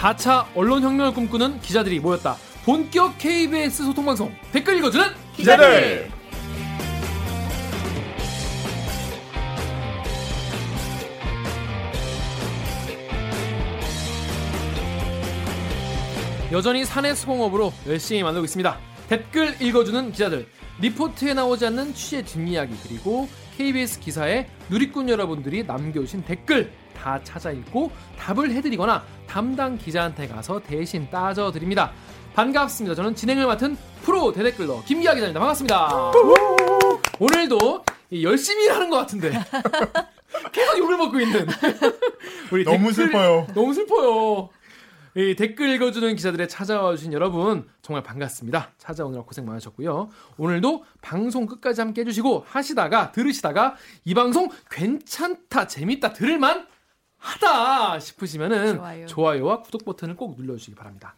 4차 언론혁명을 꿈꾸는 기자들이 모였다. 본격 KBS 소통방송 댓글 읽어주는 기자들. 여전히 사내 수공업으로 열심히 만들고 있습니다. 댓글 읽어주는 기자들, 리포트에 나오지 않는 취재 뒷이야기 그리고 KBS 기사에 누리꾼 여러분들이 남겨주신 댓글 다 찾아 읽고 답을 해드리거나 담당 기자한테 가서 대신 따져드립니다. 반갑습니다. 저는 진행을 맡은 프로 대댓글러 김기아 기자입니다. 반갑습니다. 오늘도 열심히 일하는 것 같은데 계속 욕을 먹고 있는 우리 너무 댓글- 슬퍼요. 너무 슬퍼요. 이 댓글 읽어주는 기자들의 찾아와 주신 여러분 정말 반갑습니다. 찾아오느라 고생 많으셨고요. 오늘도 방송 끝까지 함께 해주시고 하시다가 들으시다가 이 방송 괜찮다 재밌다 들을만 하다 싶으시면은 좋아요. 좋아요와 구독 버튼을 꼭 눌러주시기 바랍니다.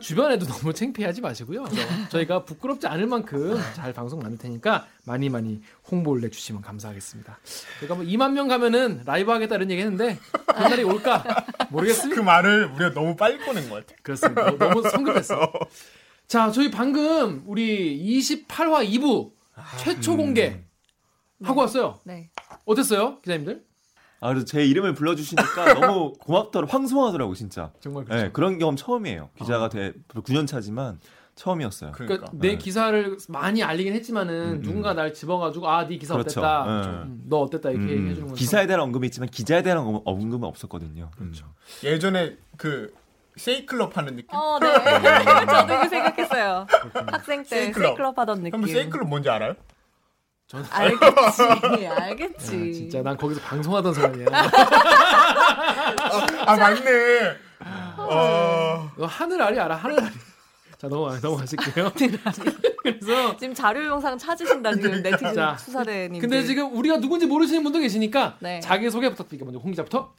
주변에도 너무 창피하지 마시고요. 저희가 부끄럽지 않을 만큼 잘 방송 만들 테니까 많이 많이 홍보를 해주시면 감사하겠습니다. 저희가 뭐 2만 명 가면은 라이브 하겠다 이런 얘기 했는데 그날이 올까 모르겠습니다. 그 말을 우리가 너무 빨리 꺼낸 것 같아. 그렇습니다. 너- 너무 성급했어. 자, 저희 방금 우리 28화 2부 최초 공개 하고 왔어요. 네. 어땠어요, 기자님들? 아, 그래서 제 이름을 불러주시니까 너무 고맙더라, 황송하더라고, 진짜. 정말 네, 그런 경험 처음이에요. 기자가 돼 9년 차지만 처음이었어요. 그러니까 그러니까. 내 네. 기사를 많이 알리긴 했지만은 음, 누군가 날 집어가지고 아, 네 기사 그렇죠. 어땠다, 네. 음, 너 어땠다 이렇게 음, 얘기해주는 건 기사에 대한 언급이 있지만 기자에 대한 언급- 언급은 없었거든요. 그렇죠. 예전에 그 세이클럽 하는 느낌. 어, 네. 저도 그 생각했어요. 학생 때 세이클럽. 세이클럽 하던 느낌. 한번 세이클럽 뭔지 알아요? 알겠지, 알겠지. 아, 진짜 난 거기서 방송하던 사람이야. 아 맞네. 어... 너 하늘 아리 알아? 하늘 아리. 자, 넘어 넘어가실게요. 그래서 지금 자료 영상 찾으신다 지금 네티즌 자, 수사대님. 근데 지금 우리가 누군지 모르시는 분도 계시니까 네. 자기 소개 부탁드릴게요. 먼저 홍 기자부터.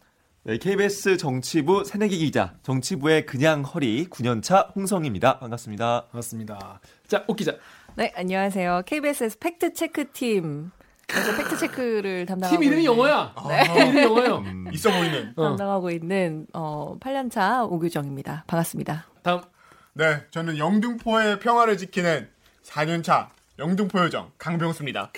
네, KBS 정치부 새내기 기자, 정치부의 그냥 허리 9년차 홍성입니다. 반갑습니다. 반갑습니다. 자, 옥 기자. 네 안녕하세요. KBS에서 팩트 체크 팀. 그래서 팩트 체크를 담당하고 팀 이름이 있는- 영어야. 팀 이름이 영어예요. 있어 보이는. 어. 담당하고 있는 어, 8년차 오규정입니다. 반갑습니다. 다음 네, 저는 영등포의 평화를 지키는 4년차 영등포 요정 강병수입니다.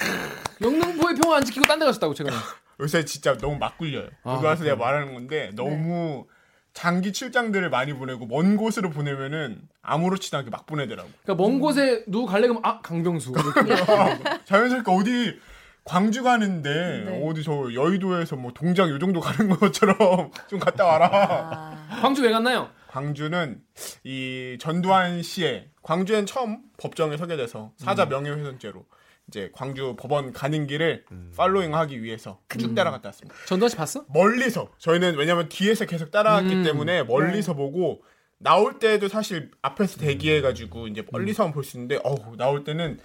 영등포의 평화 안 지키고 딴데 가셨다고 최근에. 요새 진짜 너무 막 굴려요. 아, 여기 와서 내가 말하는 건데 너무 장기 출장들을 많이 보내고 먼 곳으로 보내면은 아무렇지도 않게 막 보내더라고. 그러니까 먼 곳에 누구 갈래 그러면 아 강병수. 자연스럽게 어디 광주 가는데 네. 어디 저 여의도에서 뭐 동작 요 정도 가는 것처럼 좀 갔다 와라. 아, 광주 왜 갔나요? 광주는 이 전두환 씨의 광주엔 처음 법정에 서게 돼서 사자 명예훼손죄로 이제 광주 법원 가는 길을 팔로잉하기 위해서 쭉 따라갔다 왔습니다. 전두환 씨 봤어? 멀리서 저희는 왜냐면 뒤에서 계속 따라왔기 음. 때문에 멀리서 보고 나올 때도 사실 앞에서 대기해가지고 이제 멀리서만 볼 수 있는데 어우 나올 때는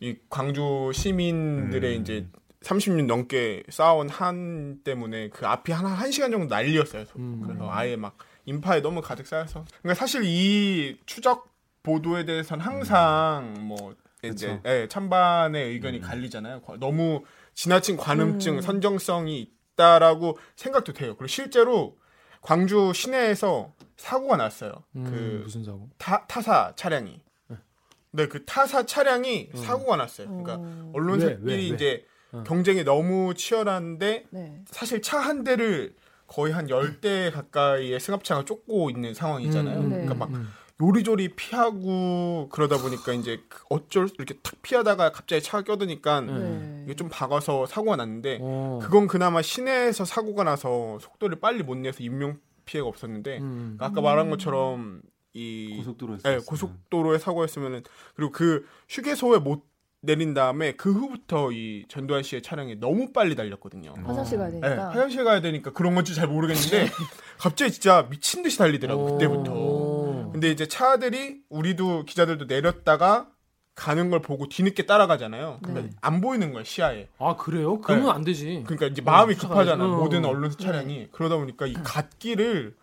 이 광주 시민들의 음. 이제 30년 넘게 쌓아온 한 때문에 그 앞이 한, 한 시간 정도 난리였어요. 음. 그래서 아예 막 인파에 너무 가득 쌓여서. 그러니까 사실 이 추적 보도에 대해서는 항상 뭐 이제. 예, 찬반의 의견이 음. 갈리잖아요. 과- 너무 지나친 관음증, 음. 선정성이 있다라고 생각도 돼요. 그리고 실제로 광주 시내에서 사고가 났어요. 음, 그 무슨 사고? 타, 타사 차량이. 네, 그 타사 차량이 사고가 났어요. 그러니까 어, 언론사들이 왜, 왜, 왜? 이제 어. 경쟁이 너무 치열한데 네. 사실 차 한 대를 거의 한 10대 가까이의 승합차가 쫓고 있는 상황이잖아요. 음, 네. 그러니까 막 음. 요리조리 피하고 그러다 보니까 이제 그 어쩔 수 이렇게 탁 피하다가 갑자기 차가 껴드니까 네. 이게 좀 박아서 사고가 났는데 어. 그건 그나마 시내에서 사고가 나서 속도를 빨리 못 내서 인명 피해가 없었는데 음. 아까 말한 것처럼 이 고속도로에서. 네. 고속도로에 사고였으면은 그리고 그 휴게소에 못 내린 다음에 그 후부터 이 전두환 씨의 차량이 너무 빨리 달렸거든요. 음. 화장실 가야 네, 되니까. 화장실 가야 되니까 그런 건지 잘 모르겠는데 갑자기 진짜 미친 듯이 달리더라고 그때부터. 오. 근데 이제 차들이 우리도 기자들도 내렸다가 가는 걸 보고 뒤늦게 따라가잖아요. 그러면 네. 안 보이는 거야 시야에. 아 그래요? 그러면 네. 안 되지. 그러니까 이제 마음이 쫓아가야지. 급하잖아. 어. 모든 언론사 차량이. 그러다 보니까 이 갓길을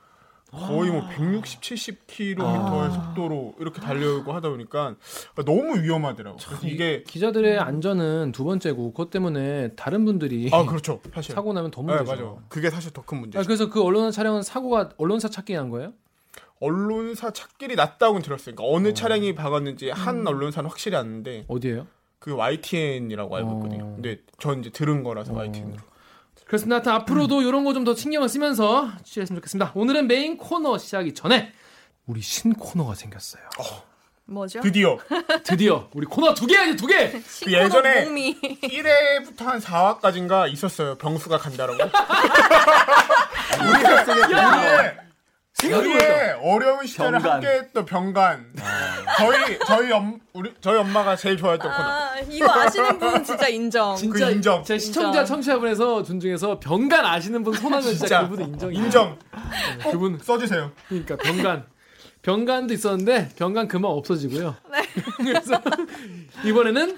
거의 뭐 160, 70km의 아. 속도로 이렇게 달려고 하다 보니까 너무 위험하더라고. 그래서 이게 기자들의 안전은 두 번째고 그것 때문에 다른 분들이 아 그렇죠. 사실. 사고 나면 더 네, 문제죠. 맞아. 그게 사실 더 큰 문제죠. 아, 그래서 그 언론사 촬영은 사고가 언론사 찾기 한 거예요? 언론사 찾길이 낫다고 들었어요. 그러니까 어느 차량이 박았는지 한 언론사는 확실히 아는데 어디예요? 그 YTN이라고 알고 있거든요. 어. 근데 전 이제 들은 거라서 YTN으로. 그렇습니다. 하여튼 앞으로도 이런 거 좀 더 신경을 쓰면서 취재했으면 좋겠습니다. 오늘은 메인 코너 시작이 전에 우리 신 코너가 생겼어요. 뭐죠? 드디어 드디어 우리 코너 두 개야 이제 두 개. 그 예전에 몸이 1회부터 한 4화까지인가 있었어요. 병수가 간다라고. 우리의 우리의 어려운 시절을 병간. 함께했던 병간. 저희 저희 엄 우리 저희 엄마가 제일 좋아했던 코너. 아, 이거 아시는 분 진짜 인정. 그 인정. 제 시청자 인정. 청취자분에서 존중해서 병간 아시는 분 손하면 진짜, 진짜 그분은 인정. 인정. 그분 써주세요. 그러니까 병간 병간도 있었는데 병간 그만 없어지고요. 그래서 이번에는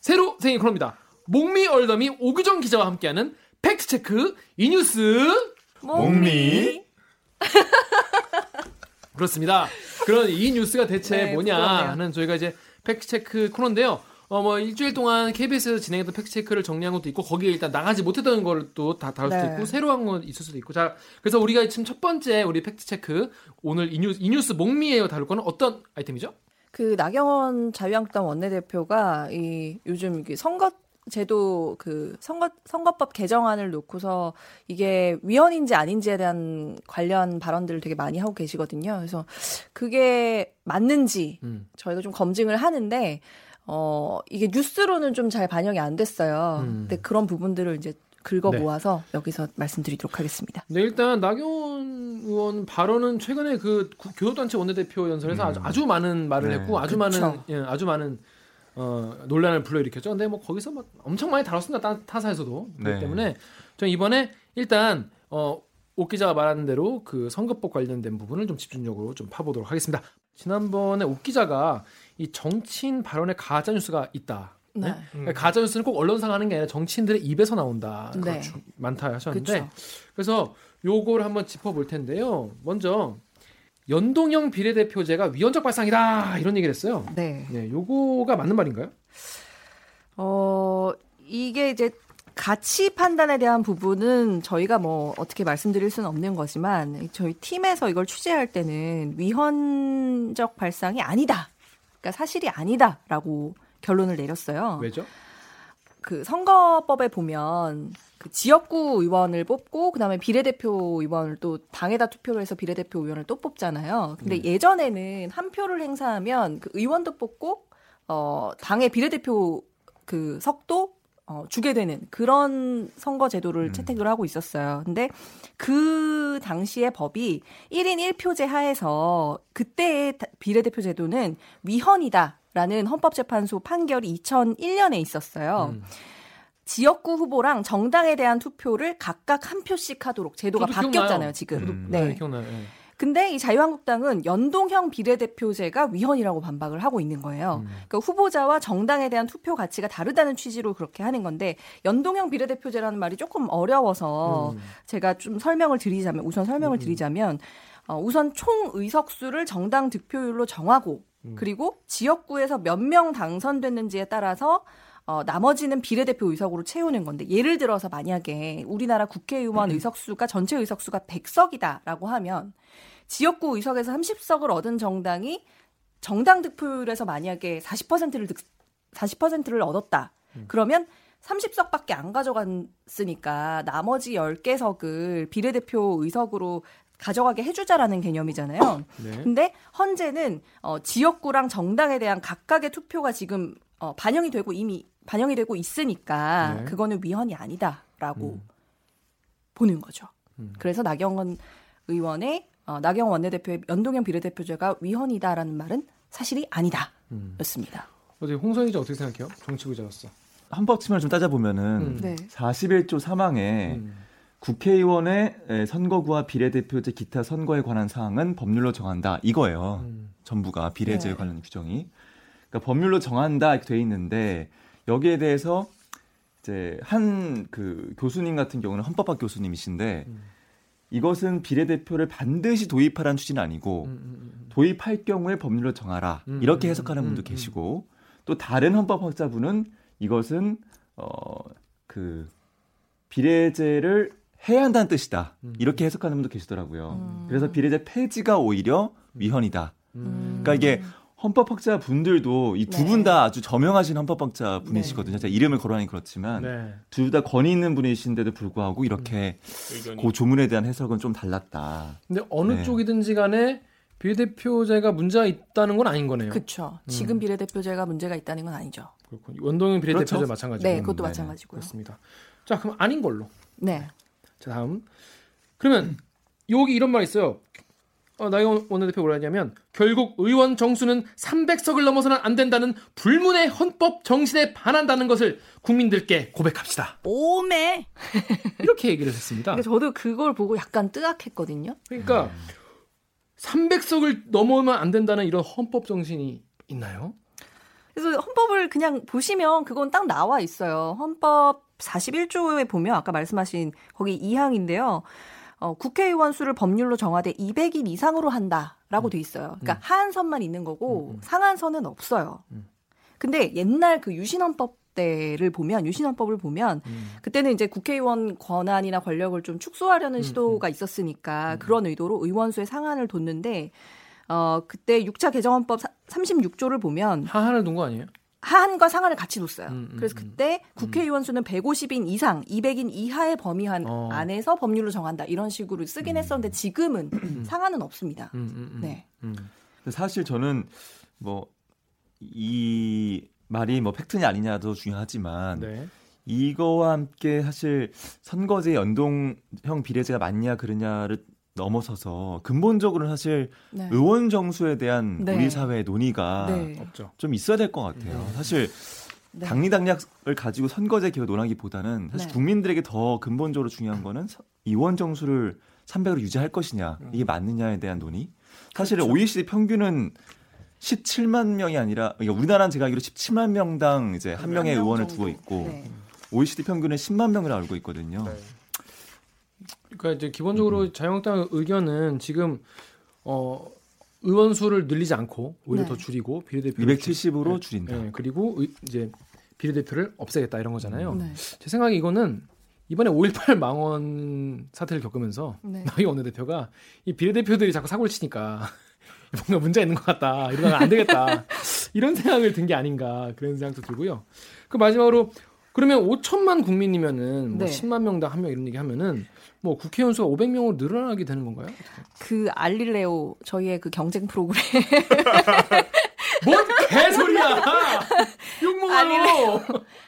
새로 생긴 코너입니다. 목미 얼더미 오규정 기자와 함께하는 팩트 체크 이 뉴스 몸이. 그렇습니다. 그런 이 뉴스가 대체 네, 뭐냐 부끄럽네요. 하는 저희가 이제 팩트 체크 코너인데요. 어 뭐 일주일 동안 KBS에서 진행했던 팩트 체크를 정리한 것도 있고 거기에 일단 나가지 못했던 걸 또 다 다룰 수도 네. 있고 새로 한 건 있을 수도 있고 자 그래서 우리가 지금 첫 번째 우리 팩트 체크 오늘 이 뉴스, 이 뉴스 목미에요 다룰 거는 어떤 아이템이죠? 그 나경원 자유한국당 원내대표가 이 요즘 이게 선거 제도 그 선거 선거법 개정안을 놓고서 이게 위헌인지 아닌지에 대한 관련 발언들을 되게 많이 하고 계시거든요. 그래서 그게 맞는지 음. 저희가 좀 검증을 하는데 어 이게 뉴스로는 좀 잘 반영이 안 됐어요. 음. 근데 그런 부분들을 이제 긁어 네. 모아서 여기서 말씀드리도록 하겠습니다. 네, 일단 나경원 의원 발언은 최근에 그 구- 교섭단체 원내대표 연설에서 아주, 아주 많은 말을 네. 했고 아주 그쵸. 많은 예, 아주 많은 어, 논란을 불러일으켰죠. 근데 뭐 거기서 막 엄청 많이 다뤘습니다. 타- 타사에서도 그렇기 네. 때문에 저 이번에 일단 어, 옥 기자가 말하는 대로 그 선거법 관련된 부분을 좀 집중적으로 좀 파보도록 하겠습니다. 지난번에 옥 기자가 이 정치인 발언에 가짜 뉴스가 있다. 네? 네. 그러니까 가짜 뉴스는 꼭 언론사가 하는 게 아니라 정치인들의 입에서 나온다. 네. 많다 하셨는데 그렇죠. 그래서 요걸 한번 짚어볼 텐데요. 먼저 연동형 비례대표제가 위헌적 발상이다 이런 얘기를 했어요. 네. 네, 요거가 맞는 말인가요? 어, 이게 이제 가치 판단에 대한 부분은 저희가 뭐 어떻게 말씀드릴 수는 없는 거지만 저희 팀에서 이걸 취재할 때는 위헌적 발상이 아니다. 그러니까 사실이 아니다라고 결론을 내렸어요. 왜죠? 그 선거법에 보면 그 지역구 의원을 뽑고 그다음에 비례대표 의원을 또 당에다 투표를 해서 비례대표 의원을 또 뽑잖아요. 근데 예전에는 한 표를 행사하면 그 의원도 뽑고 어 당의 비례대표 그 석도 어, 주게 되는 그런 선거 제도를 채택을 하고 있었어요. 근데 그 당시의 법이 1인 1표제 하에서 그때의 다- 비례대표 제도는 위헌이다라는 헌법재판소 판결이 2001년에 있었어요. 음. 지역구 후보랑 정당에 대한 투표를 각각 한 표씩 하도록 제도가 바뀌었잖아요, 기억나요. 지금. 음. 네, 네. 기억나요. 네. 근데 이 자유한국당은 연동형 비례대표제가 위헌이라고 반박을 하고 있는 거예요. 음. 그러니까 후보자와 정당에 대한 투표 가치가 다르다는 취지로 그렇게 하는 건데 연동형 비례대표제라는 말이 조금 어려워서 음. 제가 좀 설명을 드리자면 우선 설명을 음. 드리자면 어, 우선 총 의석수를 정당 득표율로 정하고 음. 그리고 지역구에서 몇 명 당선됐는지에 따라서 어, 나머지는 비례대표 의석으로 채우는 건데 예를 들어서 만약에 우리나라 국회의원 음. 의석수가 전체 의석수가 100석이다라고 하면 지역구 의석에서 30석을 얻은 정당이 정당 득표율에서 만약에 40%를 득, 40%를 얻었다. 음. 그러면 30석밖에 안 가져갔으니까 나머지 10개석을 비례대표 의석으로 가져가게 해주자라는 개념이잖아요. 네. 근데 헌재는 어, 지역구랑 정당에 대한 각각의 투표가 지금 어, 반영이 되고 이미 반영이 되고 있으니까 네. 그거는 위헌이 아니다라고 음. 보는 거죠. 음. 그래서 나경원 의원의 어, 나경원 원내대표의 연동형 비례대표제가 위헌이다라는 말은 사실이 아니다였습니다. 음. 어떻게 홍성희 기자 어떻게 생각해요? 정치부 기자로서. 헌법 측면을 좀 따져보면은 음. 네. 41조 3항에 음. 국회의원의 에, 선거구와 비례대표제 기타 선거에 관한 사항은 법률로 정한다 이거예요. 음. 전부가 비례제 네. 관련 규정이. 그러니까 법률로 정한다 이렇게 돼 있는데 여기에 대해서 이제 한 그 교수님 같은 경우는 헌법학 교수님이신데 음. 이것은 비례대표를 반드시 도입하라는 취지는 아니고 음, 음, 음. 도입할 경우에 법률로 정하라 음, 이렇게 음, 해석하는 음, 분도 음. 계시고 또 다른 헌법학자분은 이것은 어그 비례제를 해야 한다는 뜻이다. 이렇게 해석하는 분도 계시더라고요. 음. 그래서 비례제 폐지가 오히려 위헌이다. 음. 그러니까 이게 헌법학자 분들도 이두 네. 분다 아주 저명하신 헌법학자 분이시거든요. 제가 이름을 거론하기 그렇지만 네. 둘다 권위 있는 분이신데도 불구하고 이렇게 의견이. 그 조문에 대한 해석은 좀 달랐다. 근데 어느 네. 쪽이든지 간에 비례대표제가 문제가 있다는 건 아닌 거네요. 그렇죠. 지금 비례대표제가 문제가 있다는 건 아니죠. 그렇군요. 원동형 비례대표제 그렇죠. 마찬가지고. 네, 그것도 네네. 마찬가지고요. 그렇습니다. 자, 그럼 아닌 걸로. 네. 자, 다음. 그러면 여기 이런 말 있어요. 어, 나경원 원내대표 뭐라 하냐면 결국 의원 정수는 300석을 넘어서는 안 된다는 불문의 헌법 정신에 반한다는 것을 국민들께 고백합시다. 오메. 이렇게 얘기를 했습니다. 근데 저도 그걸 보고 약간 뜨악했거든요. 그러니까 300석을 넘어오면 안 된다는 이런 헌법 정신이 있나요? 그래서 헌법을 그냥 보시면 그건 딱 나와 있어요. 헌법 41조에 보면 아까 말씀하신 거기 2항인데요. 어, 국회의원 수를 법률로 정하되 200인 이상으로 한다라고 돼 있어요. 그러니까 하한선만 있는 거고 상한선은 없어요. 근데 옛날 그 유신헌법 때를 보면 유신헌법을 보면 그때는 이제 국회의원 권한이나 권력을 좀 축소하려는 시도가 있었으니까 그런 의도로 의원 수의 상한을 뒀는데 어 그때 6차 개정헌법 36조를 보면 하한을 둔 거 아니에요? 하한과 상한을 같이 뒀어요. 음, 음, 그래서 음. 그때 국회의원 수는 150인 이상, 200인 이하의 범위 한 어. 안에서 법률로 정한다. 이런 식으로 쓰긴 했었는데 지금은 상한은 없습니다. 음, 음, 음. 네. 음. 사실 저는 뭐 이 말이 뭐 팩트냐 아니냐도 중요하지만 네. 이거와 함께 사실 선거제 연동형 비례제가 맞냐 그러냐를 넘어서서 근본적으로는 사실 네. 의원 정수에 대한 네. 우리 사회의 논의가 네. 좀 있어야 될 것 같아요. 사실 네. 당리당략을 가지고 선거제 개혁 논하기보다는 사실 네. 국민들에게 더 근본적으로 중요한 거는 서- 의원 정수를 300으로 유지할 것이냐 이게 맞느냐에 대한 논의. 사실 은 그렇죠. OECD 평균은 17만 명이 아니라 그러니까 우리나라는 제가 알기로 17만 명당 이제 한 명의 명 의원을 정도. 두고 있고 네. OECD 평균은 10만 명으로 알고 있거든요. 네. 그러니까 이제 기본적으로 자유한국당 의견은 지금 어 의원 수를 늘리지 않고 오히려 네. 더 줄이고 비례대표 270으로 줄 인다. 네, 그리고 의- 이제 비례대표를 없애겠다 이런 거잖아요. 네. 제 생각에 이거는 이번에 5.18 망원 사태를 겪으면서 네. 나이 원내대표가 이 비례대표들이 자꾸 사고를 치니까 뭔가 문제가 있는 것 같다. 이러면 안 되겠다. 이런 생각을 든 게 아닌가 그런 생각도 들고요. 그 마지막으로 그러면 5천만 국민이면은 뭐 네. 10만 명당 한 명 이런 얘기 하면은 뭐 국회의원 수가 500명으로 늘어나게 되는 건가요? 그 알릴레오 저희의 그 경쟁 프로그램 뭔 개소리야! 욕먹어요!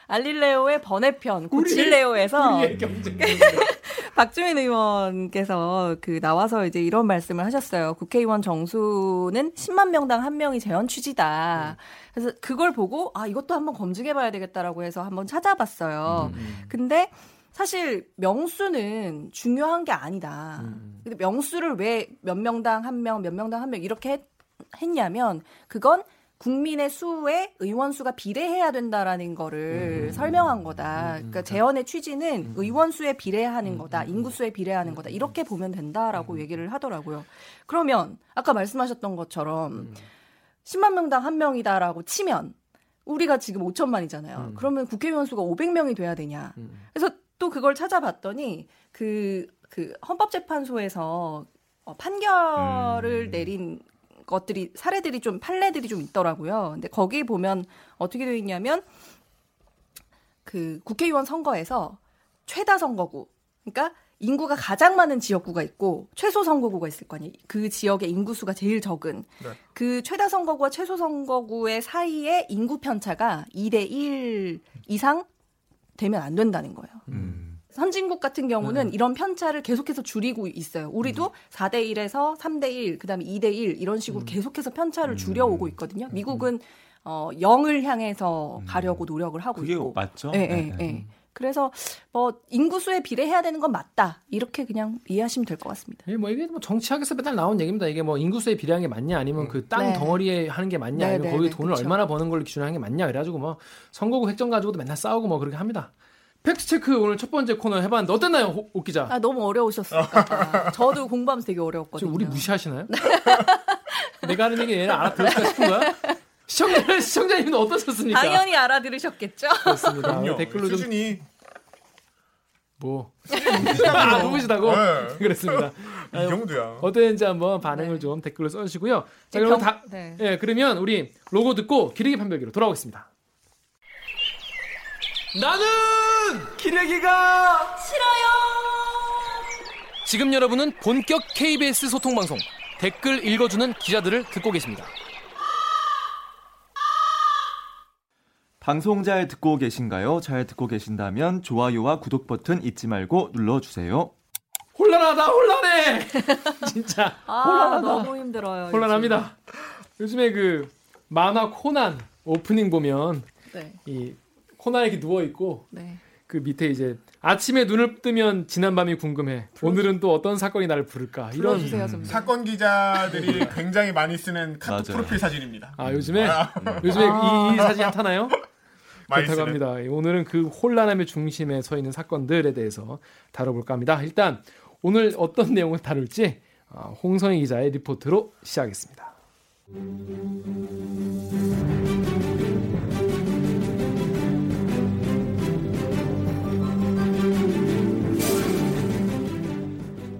알릴레오의 번외편 고칠레오에서 우리의 경쟁. 박주민 의원께서 그 나와서 이제 이런 말씀을 하셨어요. 국회의원 정수는 10만 명당 한 명이 재원 취지다. 그래서 그걸 보고 아 이것도 한번 검증해 봐야 되겠다라고 해서 한번 찾아봤어요. 근데 사실 명수는 중요한 게 아니다. 음. 근데 명수를 왜 몇 명당 한 명, 몇 명당 한 명 이렇게 했, 했냐면 그건 국민의 수에 의원 수가 비례해야 된다라는 거를 설명한 거다. 그러니까 재원의 취지는 의원 수에 비례하는 거다. 인구 수에 비례하는 거다. 이렇게 보면 된다라고 얘기를 하더라고요. 그러면 아까 말씀하셨던 것처럼 10만 명당 한 명이다라고 치면 우리가 지금 5천만이잖아요. 그러면 국회의원 수가 500명이 돼야 되냐. 그래서 또 그걸 찾아봤더니 그, 그 헌법재판소에서 어, 판결을 음. 내린 것들이 사례들이 좀 판례들이 좀 있더라고요. 근데 거기 보면 어떻게 되어 있냐면 그 국회의원 선거에서 최다 선거구 그러니까 인구가 가장 많은 지역구가 있고 최소 선거구가 있을 거 아니에요. 그 지역의 인구수가 제일 적은 네. 그 최다 선거구와 최소 선거구의 사이에 인구 편차가 2대 1 이상 되면 안 된다는 거예요. 음. 선진국 같은 경우는 이런 편차를 계속해서 줄이고 있어요. 우리도 4대 1에서 3대 1, 그다음에 2대 1 이런 식으로 계속해서 편차를 줄여오고 있거든요. 미국은 어 0을 향해서 가려고 노력을 하고 그게 있고. 맞죠? 예, 네, 예, 네. 예. 그래서 뭐 인구수에 비례해야 되는 건 맞다. 이렇게 그냥 이해하시면 될 것 같습니다. 예, 뭐 이게 뭐 정치학에서 맨날 나온 얘기입니다. 이게 뭐 인구수에 비례한 게 맞냐, 아니면 그땅 네. 덩어리에 하는 게 맞냐, 네, 아니면 네, 거기 네, 돈을 그쵸. 얼마나 버는 걸 기준으로 하는 게 맞냐, 그래가지고 뭐 선거구 획정 가지고도 맨날 싸우고 뭐 그렇게 합니다. 팩트 체크 오늘 첫 번째 코너 해봤는데 어땠나요, 호- 옥 기자? 아 너무 어려우셨을까. 저도 공부하면서 되게 어려웠거든요. 지금 우리 무시하시나요? 내가 하는 얘기 얘는 알아들을까 싶은 거야? 시청자 시청자님은 어떠셨습니까? 당연히 알아들으셨겠죠. 그렇습니다. 그럼요. 댓글로 좀 수준이 듣고 아 누구시다고 네. 그랬습니다. 이 정도야. 어땠는지 한번 반응을 좀 댓글로 써주시고요. 자이 그럼 경- 다 네. 예, 그러면 우리 로고 듣고 기레기 판별기로 돌아오겠습니다. 나는 기레기가 지금 여러분은 본격 KBS 소통 방송 댓글 읽어주는 기자들을 듣고 계십니다. 방송 잘 듣고 계신가요? 잘 듣고 계신다면 좋아요와 구독 버튼 잊지 말고 눌러주세요. 혼란하다 혼란해 진짜 아, 혼란하다. 너무 힘들어요. 혼란합니다. 요즘에 그 만화 코난 오프닝 보면. 네. 이 코난 이렇게 누워 있고 네. 그 밑에 이제 아침에 눈을 뜨면 지난 밤이 궁금해. 오늘은 또 어떤 사건이 나를 부를까? 이런 좀. 사건 기자들이 굉장히 많이 쓰는 카톡 맞아요. 프로필 사진입니다. 아 요즘에 아, 요즘에 아. 이, 이 사진 핫하나요? 많이 그렇다고. 합니다. 오늘은 그 혼란함의 중심에 서 있는 사건들에 대해서 다뤄볼까 합니다. 일단 오늘 어떤 내용을 다룰지 어, 홍성희 기자의 리포트로 시작하겠습니다.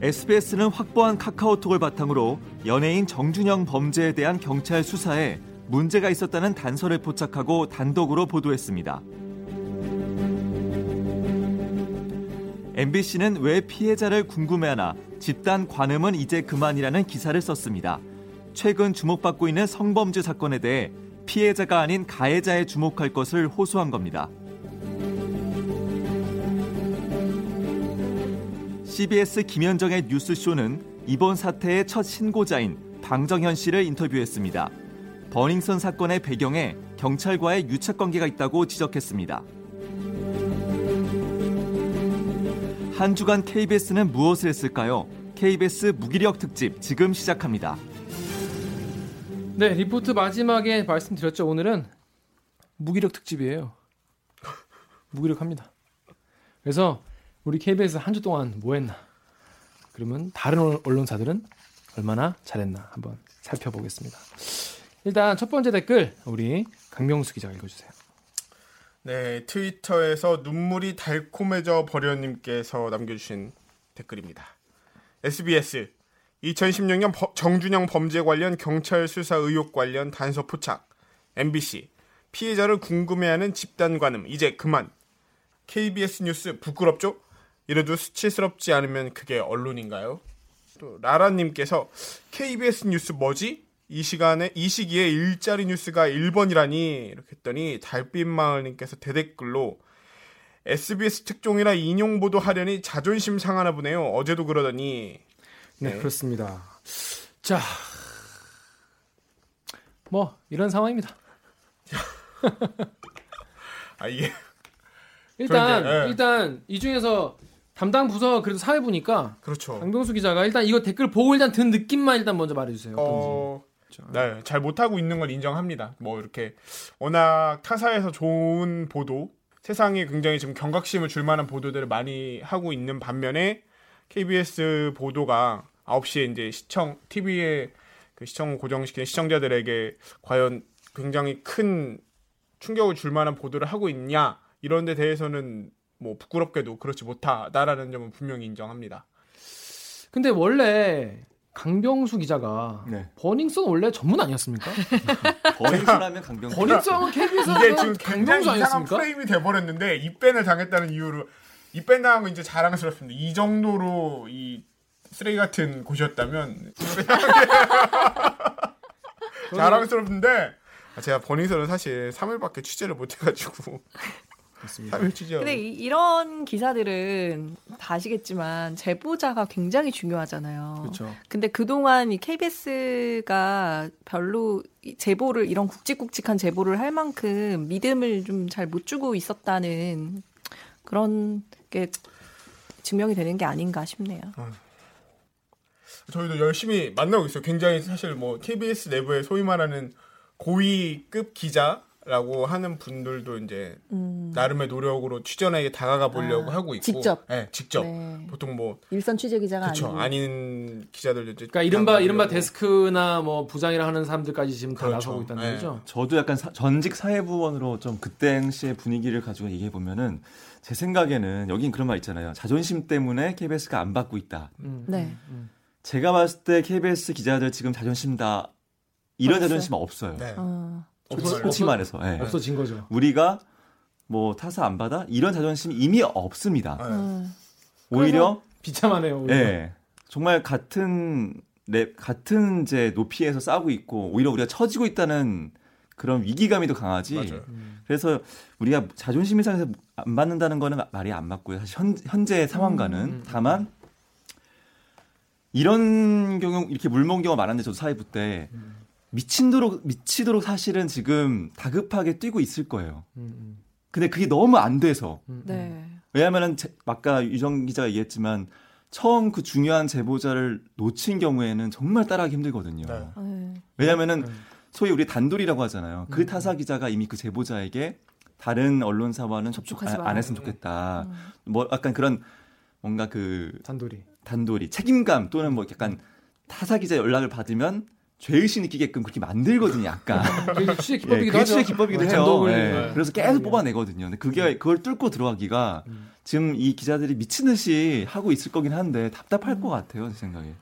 SBS는 확보한 카카오톡을 바탕으로 연예인 정준영 범죄에 대한 경찰 수사에 문제가 있었다는 단서를 포착하고 단독으로 보도했습니다. MBC는 왜 피해자를 궁금해하나 집단 관음은 이제 그만이라는 기사를 썼습니다. 최근 주목받고 있는 성범죄 사건에 대해 피해자가 아닌 가해자에 주목할 것을 호소한 겁니다. CBS 김현정의 뉴스쇼는 이번 사태의 첫 신고자인 방정현 씨를 인터뷰했습니다. 버닝썬 사건의 배경에 경찰과의 유착 관계가 있다고 지적했습니다. 한 주간 KBS는 무엇을 했을까요? KBS 무기력 특집 지금 시작합니다. 네 리포트 마지막에 말씀드렸죠. 오늘은 무기력 특집이에요. 무기력합니다. 그래서 우리 KBS 한 주 동안 뭐 했나? 그러면 다른 언- 언론사들은 얼마나 잘했나 한번 살펴보겠습니다. 일단 첫 번째 댓글 우리 강명수 기자가 읽어주세요. 네, 트위터에서 눈물이 달콤해져 버려님께서 남겨주신 댓글입니다. SBS 2016년 버- 정준영 범죄 관련 경찰 수사 의혹 관련 단서 포착. MBC 피해자를 궁금해하는 집단 관음 이제 그만. KBS 뉴스 부끄럽죠? 이래도 수치스럽지 않으면 그게 언론인가요? 또 라라님께서 KBS 뉴스 뭐지? 이 시간에 이 시기에 일자리 뉴스가 1번이라니 이렇게 했더니 달빛마을님께서 대댓글로 SBS 특종이라 인용 보도 하려니 자존심 상하나 보네요. 어제도 그러더니 네, 네. 그렇습니다. 자, 뭐 이런 상황입니다. 아 이게 일단 그런데, 예. 일단 이 중에서 담당 부서 그래도 사회부니까 그렇죠. 강동수 기자가 일단 이거 댓글 보고 일단 든 느낌만 일단 먼저 말해주세요. 어, 자, 네, 잘 못하고 있는 걸 인정합니다. 뭐 이렇게 워낙 타사에서 좋은 보도, 세상에 굉장히 지금 경각심을 줄 만한 보도들을 많이 하고 있는 반면에 KBS 보도가 9시에 이제 시청 TV에 그 시청 고정시키는 시청자들에게 과연 굉장히 큰 충격을 줄 만한 보도를 하고 있냐 이런 데 대해서는 뭐 부끄럽게도 그렇지 못하다라는 점은 분명히 인정합니다. 근데 원래 강병수 기자가 네. 버닝썬 원래 전문 아니었습니까? 버닝썬하면 강병수. 버닝썬은 KBS 이게 지금 굉장히 강병수 이상한 아니었습니까? 프레임이 돼버렸는데 입밴을 당했다는 이유로 입밴 당한 거 이제 자랑스럽습니다. 이 정도로 이 쓰레기 같은 곳이었다면 자랑스럽는데 아, 제가 버닝썬은 사실 3일밖에 취재를 못 해가지고 그렇습니다. 3일 취재. 근데 이, 이런 기사들은 다 아시겠지만 제보자가 굉장히 중요하잖아요. 그렇죠. 근데 그동안 이 KBS가 별로 이 제보를 이런 굵직굵직한 제보를 할 만큼 믿음을 좀 잘 못 주고 있었다는 그런 게 증명이 되는 게 아닌가 싶네요. 저희도 열심히 만나고 있어요. 굉장히 사실 뭐 KBS 내부에 소위 말하는 고위급 기자 라고 하는 분들도 이제 음. 나름의 노력으로 취재원에게 다가가 보려고 아, 하고 있고 직접? 네, 직접 네. 보통 뭐 일선 취재 기자가 그렇죠 아니고. 아닌 기자들도 이제 그러니까 이른바 이른바. 데스크나 뭐 부장이라 하는 사람들까지 지금 다 그렇죠. 나서고 있다는 네. 거죠. 저도 약간 사- 전직 사회부원으로 좀 그때 당시의 분위기를 가지고 얘기해 보면은 제 생각에는 여긴 그런 말 있잖아요. 자존심 때문에 KBS가 안 받고 있다. 음, 네. 음, 음. 제가 봤을 때 KBS 기자들 지금 자존심 다 이런 없어요? 자존심 없어요. 네. 어. 솔직히 말해서 예. 없어진 거죠. 우리가 뭐 타사 안 받아 이런 자존심이 이미 없습니다. 네. 음. 오히려 비참하네요. 오히려. 예 정말 같은 내 같은 이제 높이에서 싸우고 있고 오히려 우리가 처지고 있다는 그런 위기감이 더 강하지. 맞아요. 음. 그래서 우리가 자존심 이상에서 안 받는다는 거는 말이 안 맞고요. 사실 현, 현재 상황과는 음. 다만 이런 경우 이렇게 물먹은 경우가 많았는데 저도 사회부 때 음. 미친도록 미치도록 사실은 지금 다급하게 뛰고 있을 거예요. 음, 근데 그게 너무 안 돼서 음, 음. 네. 왜냐하면은 제- 아까 유정 기자가 얘기했지만 처음 그 중요한 제보자를 놓친 경우에는 정말 따라하기 힘들거든요. 네. 네. 왜냐하면은 음. 소위 우리 단돌이라고 하잖아요. 그 음. 타사 기자가 이미 그 제보자에게 다른 언론사와는 접촉 접촉하지 안, 안 마. 했으면 좋겠다. 음. 뭐 약간 그런 뭔가 그 단돌이. 단돌이 책임감 또는 뭐 약간 타사 기자 연락을 받으면 죄의식 느끼게끔 그렇게 만들거든요. 약간. 그게 취재 예, 기법이기도 그게 하죠. 취재 기법이기도 어, 해요. 예, 네. 그래서 계속 네. 뽑아내거든요. 근데 그게 그걸 뚫고 들어가기가 음. 지금 이 기자들이 미친 듯이 하고 있을 거긴 한데 답답할 음. 것 같아요, 제 생각에.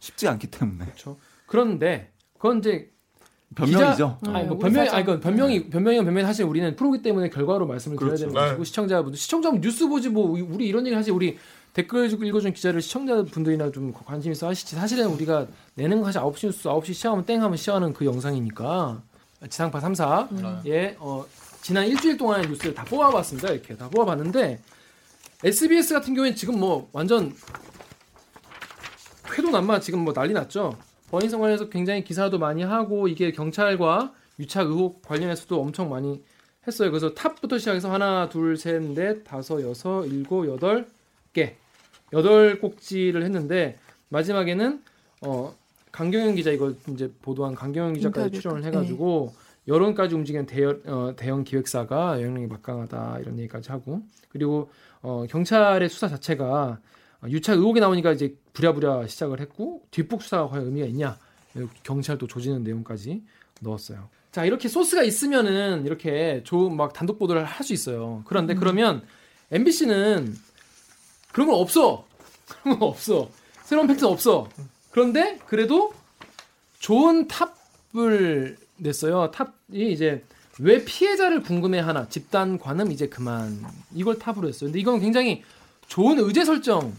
쉽지 않기 때문에. 그렇죠. 그런데 그건 이제 변명이죠. 기자- 아니 뭐 사정. 아니 그 변명이 변명이면 변명이 사실 우리는 프로기 때문에 결과로 말씀을 드려야 그렇죠. 되는 것이고 네. 시청자분들 시청자분 뉴스 보지 뭐 우리 이런 얘기 하지 우리 댓글 읽어준 기자를 시청자분들이나 좀 관심 있어 하시지 사실은 우리가 내는 거 사실 9시 뉴스 9시 시작하면 땡 하면 시작하는 그 영상이니까 지상파 3사 음. 예, 어, 지난 일주일 동안의 뉴스를 다 뽑아봤습니다. 이렇게 다 뽑아봤는데 SBS 같은 경우에는 지금 뭐 완전 회도 난마 지금 뭐 난리 났죠. 버닝썬 관련해서 굉장히 기사도 많이 하고 이게 경찰과 유착 의혹 관련해서도 엄청 많이 했어요. 그래서 탑부터 시작해서 하나, 둘, 셋, 넷, 다섯, 여섯, 일곱, 여덟 개 여덟 꼭지를 했는데 마지막에는 어 강경영 기자 이거 이제 보도한 강경영 기자까지. 출연을 해가지고 여론까지 움직이는 대여, 어, 대형 기획사가 영향력이 막강하다 이런 얘기까지 하고 그리고 어, 경찰의 수사 자체가 어, 유착 의혹이 나오니까 이제 부랴부랴 시작을 했고 뒷북 수사가 과연 의미가 있냐 경찰도 조지는 내용까지 넣었어요. 자 이렇게 소스가 있으면은 이렇게 좋은 막 단독 보도를 할 수 있어요. 그런데 그러면 MBC는 그런 건 없어. 그런 건 없어. 새로운 팩트는 없어. 그런데 그래도 좋은 탑을 냈어요. 탑이 이제 왜 피해자를 궁금해하나 집단 관음 이제 그만 이걸 탑으로 했어요. 근데 이건 굉장히 좋은 의제 설정의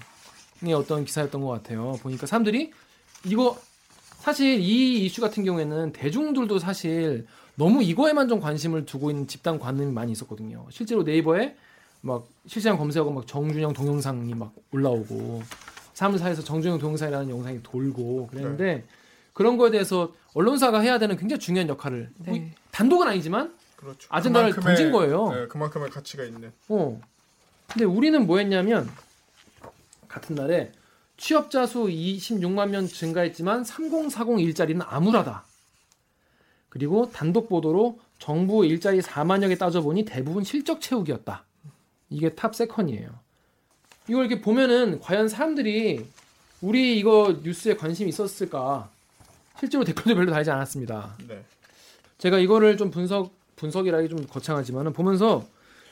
어떤 기사였던 것 같아요. 보니까 사람들이 이거 사실 이 이슈 같은 경우에는 대중들도 사실 너무 이거에만 좀 관심을 두고 있는 집단 관음이 많이 있었거든요. 실제로 네이버에 막 실시간 검색하고 막 정준영 동영상이 막 올라오고 사람들 사이에서 정준영 동영상이라는 영상이 돌고 그랬는데 그런 거에 대해서 언론사가 해야 되는 굉장히 중요한 역할을 뭐 네. 단독은 아니지만 그렇죠. 아젠다를 그만큼의- 던진 거예요. 네, 그만큼의 가치가 있는. 어. 근데 우리는 뭐 했냐면 같은 날에 취업자 수 26만 명 증가했지만 3040 일자리는 암울하다. 그리고 단독 보도로 정부 일자리 4만여 개 따져보니 대부분 실적 채우기였다. 이게 top second이에요. 이걸 이렇게 보면은 과연 사람들이 우리 이거 뉴스에 관심이 있었을까? 실제로 댓글도 별로 달지 않았습니다. 네. 제가 이거를 좀 분석 분석이라기 좀 거창하지만은 보면서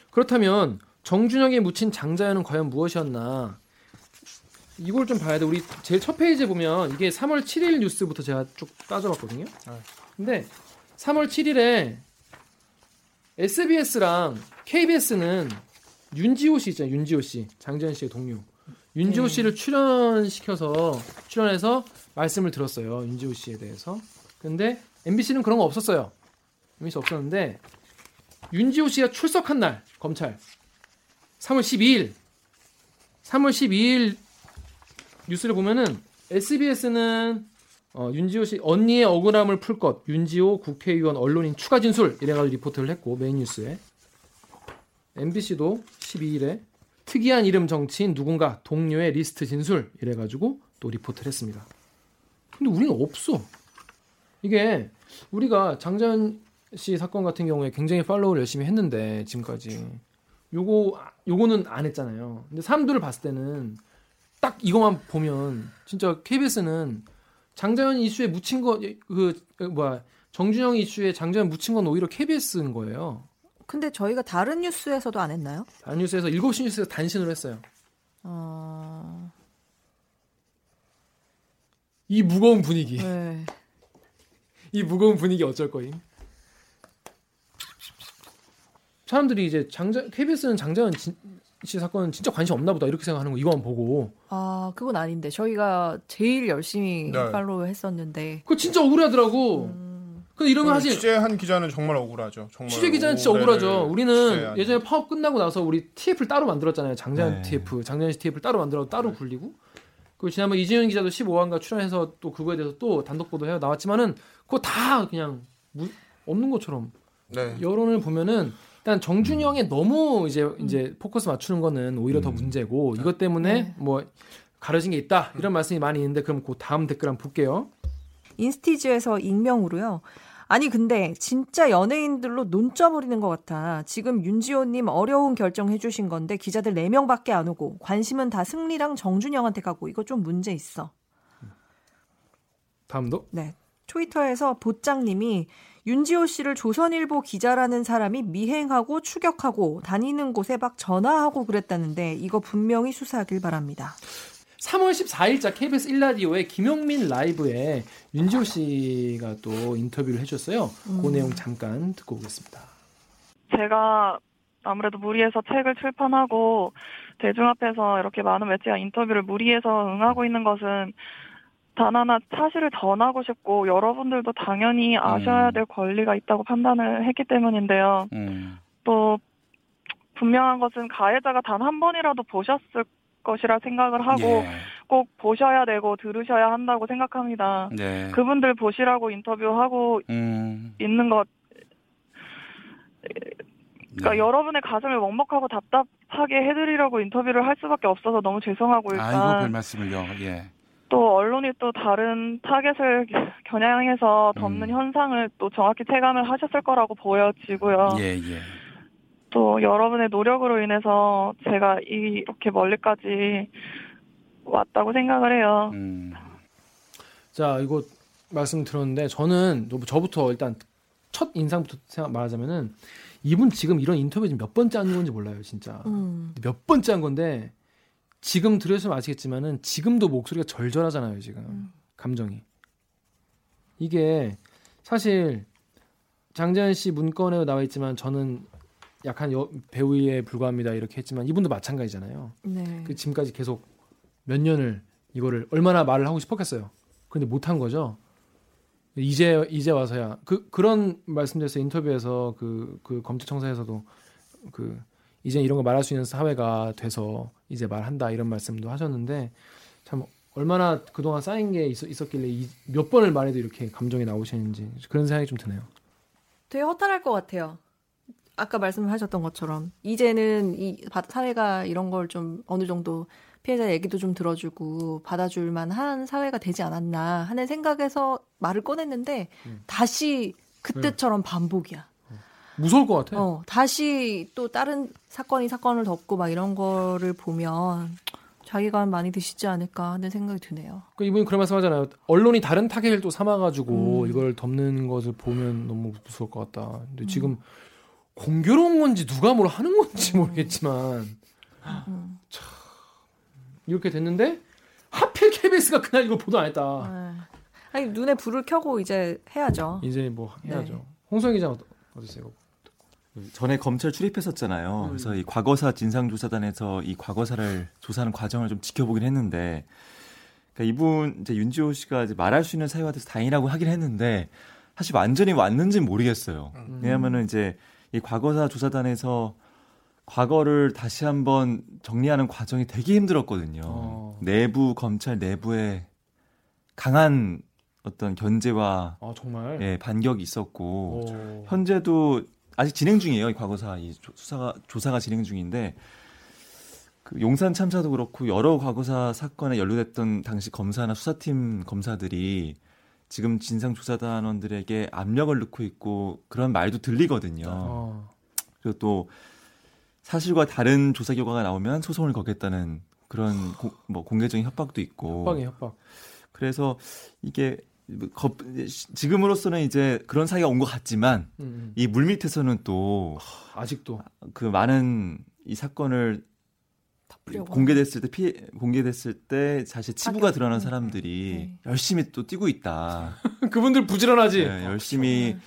그렇다면 정준영이 묻힌 장자연은 과연 무엇이었나 이걸 좀 봐야 돼. 우리 제일 첫 페이지에 보면 이게 3월 7일 뉴스부터 제가 쭉 따져봤거든요. 근데 3월 7일에 SBS랑 KBS는 윤지오 씨 있잖아요. 윤지오 씨, 장자연 씨의 동료. 윤지오 네. 씨를 출연시켜서 출연해서 말씀을 들었어요. 윤지오 씨에 대해서. 근데 MBC는 그런 거 없었어요. MBC 없었는데 윤지오 씨가 출석한 날 검찰 3월 12일 3월 12일 뉴스를 보면은 SBS는 어, 윤지오 씨 언니의 억울함을 풀 것 윤지오 국회의원 언론인 추가 진술 이래가지고 리포트를 했고 메인 뉴스에 MBC도 12일에 특이한 이름 정치인 누군가 동료의 리스트 진술 이래가지고 또 리포트를 했습니다. 근데 우리는 없어. 이게 우리가 장자연 씨 사건 같은 경우에 굉장히 follow를 열심히 했는데 지금까지 요거 요거는 안 했잖아요. 근데 사람들을 봤을 때는 딱 이것만 보면 진짜 KBS는 장자연 이슈에 묻힌 거그 뭐야 정준영 이슈에 장자연 묻힌 건 오히려 KBS인 거예요. 근데 저희가 다른 뉴스에서도 안 했나요? 다른 뉴스에서 7시 뉴스에서 단신으로 했어요. 어... 이 무거운 분위기. 네. 이 무거운 분위기 어쩔 거임? 사람들이 이제 장자 KBS는 장자연 진, 씨 사건은 진짜 관심 없나 보다 이렇게 생각하는 거 이거만 보고. 아 그건 아닌데 저희가 제일 열심히 네. 팔로우 했었는데. 그거 진짜 억울하더라고. 음, 근데 이러면 사실 취재한 기자는 정말 억울하죠. 정말 취재 기자는 진짜 억울하죠. 우리는 취재한. 예전에 파업 끝나고 나서 우리 TF를 따로 만들었잖아요. 장자연 네. TF, 장자연 씨 TF를 따로 만들어 따로 굴리고. 그리고 지난번 이재현 기자도 15화인가 출연해서 또 그거에 대해서 또 단독 보도해 나왔지만은 그거 다 그냥 무, 없는 것처럼 네. 여론을 보면은 일단 정준영에 너무 이제 이제 포커스 맞추는 거는 오히려 더 음. 문제고 이것 때문에 네. 뭐 가려진 게 있다 이런 말씀이 많이 있는데 그럼 그 다음 댓글 한번 볼게요. 인스티즈에서 익명으로요. 아니 근데 진짜 연예인들로 논 쪄버리는 것 같아. 지금 윤지호님 어려운 결정 해주신 건데 기자들 4명밖에 안 오고 관심은 다 승리랑 정준영한테 가고 이거 좀 문제 있어. 다음도 네. 트위터에서 보장님이 윤지호 씨를 조선일보 기자라는 사람이 미행하고 추격하고 다니는 곳에 막 전화하고 그랬다는데 이거 분명히 수사하길 바랍니다. 3월 14일자 KBS 1라디오의 김용민 라이브에 윤지호 씨가 또 인터뷰를 해줬어요. 그 음. 내용 잠깐 듣고 오겠습니다. 제가 아무래도 무리해서 책을 출판하고 대중 앞에서 이렇게 많은 매체와 인터뷰를 무리해서 응하고 있는 것은 단 하나 사실을 전하고 싶고 여러분들도 당연히 아셔야 음. 될 권리가 있다고 판단을 했기 때문인데요. 음. 또 분명한 것은 가해자가 단 한 번이라도 보셨을 것이라 생각을 하고 예. 꼭 보셔야 되고 들으셔야 한다고 생각합니다. 네. 그분들 보시라고 인터뷰하고 음. 있는 것 그러니까 네. 여러분의 가슴을 먹먹하고 답답하게 해드리려고 인터뷰를 할 수밖에 없어서 너무 죄송하고 일단 아이고 별 말씀을요. 예. 또 언론이 또 다른 타겟을 겨냥해서 덮는 음. 현상을 또 정확히 체감을 하셨을 거라고 보여지고요. 예, 예. 또 여러분의 노력으로 인해서 제가 이렇게 멀리까지 왔다고 생각을 해요. 음. 자 이거 말씀 들었는데 저는 저부터 일단 첫 인상부터 생각 말하자면은 이분 지금 이런 인터뷰 지금 몇 번째 하는 건지 몰라요 진짜 음. 몇 번째 한 건데 지금 들으시면 아시겠지만은 지금도 목소리가 절절하잖아요 지금 음. 감정이 이게 사실 장재현 씨 문건에 나와 있지만 저는 약한 여, 배우에 불과합니다 이렇게 했지만 이분도 마찬가지잖아요 네. 그 지금까지 계속 몇 년을 이거를 얼마나 말을 하고 싶었겠어요. 근데 못한 거죠. 이제 이제 와서야 그 그런 말씀드렸어 요 인터뷰에서 그 그 검찰청사에서도 그 이제 이런 거 말할 수 있는 사회가 돼서 이제 말한다 이런 말씀도 하셨는데 참 얼마나 그동안 쌓인 게 있, 있었길래 이, 몇 번을 말해도 이렇게 감정이 나오시는지 그런 생각이 좀 드네요. 되게 허탈할 것 같아요. 아까 말씀하셨던 것처럼 이제는 이 바- 사회가 이런 걸 좀 어느 정도 피해자 얘기도 좀 들어주고 받아줄 만한 사회가 되지 않았나 하는 생각에서 말을 꺼냈는데 음. 다시 그때처럼 반복이야. 무서울 것 같아. 어, 다시 또 다른 사건이 사건을 덮고 막 이런 거를 보면 자기가 많이 드시지 않을까 하는 생각이 드네요. 그 이분이 그런 말씀 하잖아요. 언론이 다른 타겟을 또 삼아가지고 음. 이걸 덮는 것을 보면 너무 무서울 것 같다. 근데 지금 공교로운 건지 누가 뭘 하는 건지 모르겠지만 음. 이렇게 됐는데 하필 KBS가 그날 이걸 보도 안 했다. 아, 아니 눈에 불을 켜고 이제 해야죠. 이제 뭐 해야죠. 네. 홍성희 기자 어떠세요? 전에 검찰 출입했었잖아요. 음. 그래서 이 과거사 진상조사단에서 이 과거사를 조사하는 과정을 좀 지켜보긴 했는데, 그러니까 이분 이제 윤지호 씨가 이제 말할 수 있는 사유가 돼서 다행이라고 하긴 했는데, 사실 완전히 왔는지는 모르겠어요. 음. 왜냐하면은 이제 이 과거사 조사단에서 과거를 다시 한번 정리하는 과정이 되게 힘들었거든요. 어. 내부 검찰 내부에 강한 어떤 견제와 아 정말. 예, 반격이 있었고 오. 현재도 아직 진행 중이에요. 이 과거사 이 조- 수사가 조사가 진행 중인데 그 용산 참사도 그렇고 여러 과거사 사건에 연루됐던 당시 검사나 수사팀 검사들이 지금 진상조사단원들에게 압력을 넣고 있고 그런 말도 들리거든요. 어. 그리고 또 사실과 다른 조사 결과가 나오면 소송을 거겠다는 그런 고- 뭐 공개적인 협박도 있고 협박이 협박. 그래서 이게 뭐 겁- 지금으로서는 이제 그런 사이가 온 것 같지만 음, 이 물밑에서는 또 음. 아직도 그 많은 이 사건을 공개됐을 때 피해 공개됐을 때 사실 치부가. 드러난 네. 사람들이 네. 열심히 또 뛰고 있다. 그분들 부지런하지. 네, 열심히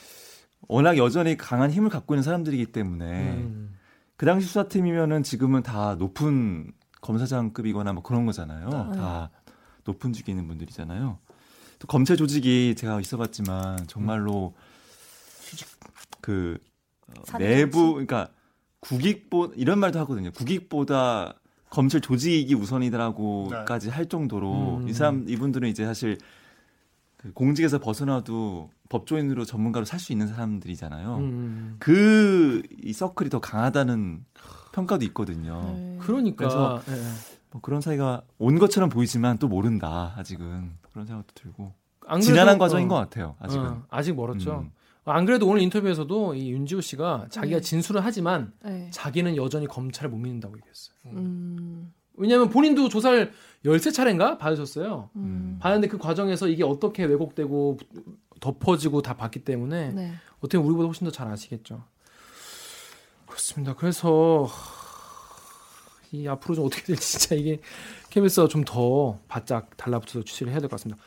워낙 여전히 강한 힘을 갖고 있는 사람들이기 때문에 음. 그 당시 수사팀이면은 지금은 다 높은 검사장급이거나 뭐 그런 거잖아요. 네. 다 높은 직에 있는 분들이잖아요. 또 검찰 조직이 제가 있어봤지만 정말로 그 어, 내부? 그러니까 국익보 이런 말도 하거든요. 국익보다 검찰 조직이 우선이더라고까지 할 정도로 음. 이 사람 이분들은 이제 사실 그 공직에서 벗어나도 법조인으로 전문가로 살 수 있는 사람들이잖아요. 음. 그이 서클이 더 강하다는 평가도 있거든요. 네. 그러니까 그래서 예, 예. 뭐 그런 사이가 온 것처럼 보이지만 또 모른다 아직은 그런 생각도 들고 지난한 과정인 어, 것 같아요 아직은. 어, 아직 멀었죠. 음. 안 그래도 오늘 인터뷰에서도 이 윤지호 씨가 자기가 네. 진술을 하지만 네. 자기는 여전히 검찰을 못 믿는다고 얘기했어요. 음, 왜냐하면 본인도 조사를 13차례인가 받으셨어요. 음. 받았는데 그 과정에서 이게 어떻게 왜곡되고 덮어지고 다 봤기 때문에 네. 어떻게 보면 우리보다 훨씬 더 잘 아시겠죠. 그렇습니다. 그래서 이 앞으로 좀 어떻게 될지 진짜 이게 KBS가 좀 더 바짝 달라붙어서 취재를 해야 될 것 같습니다.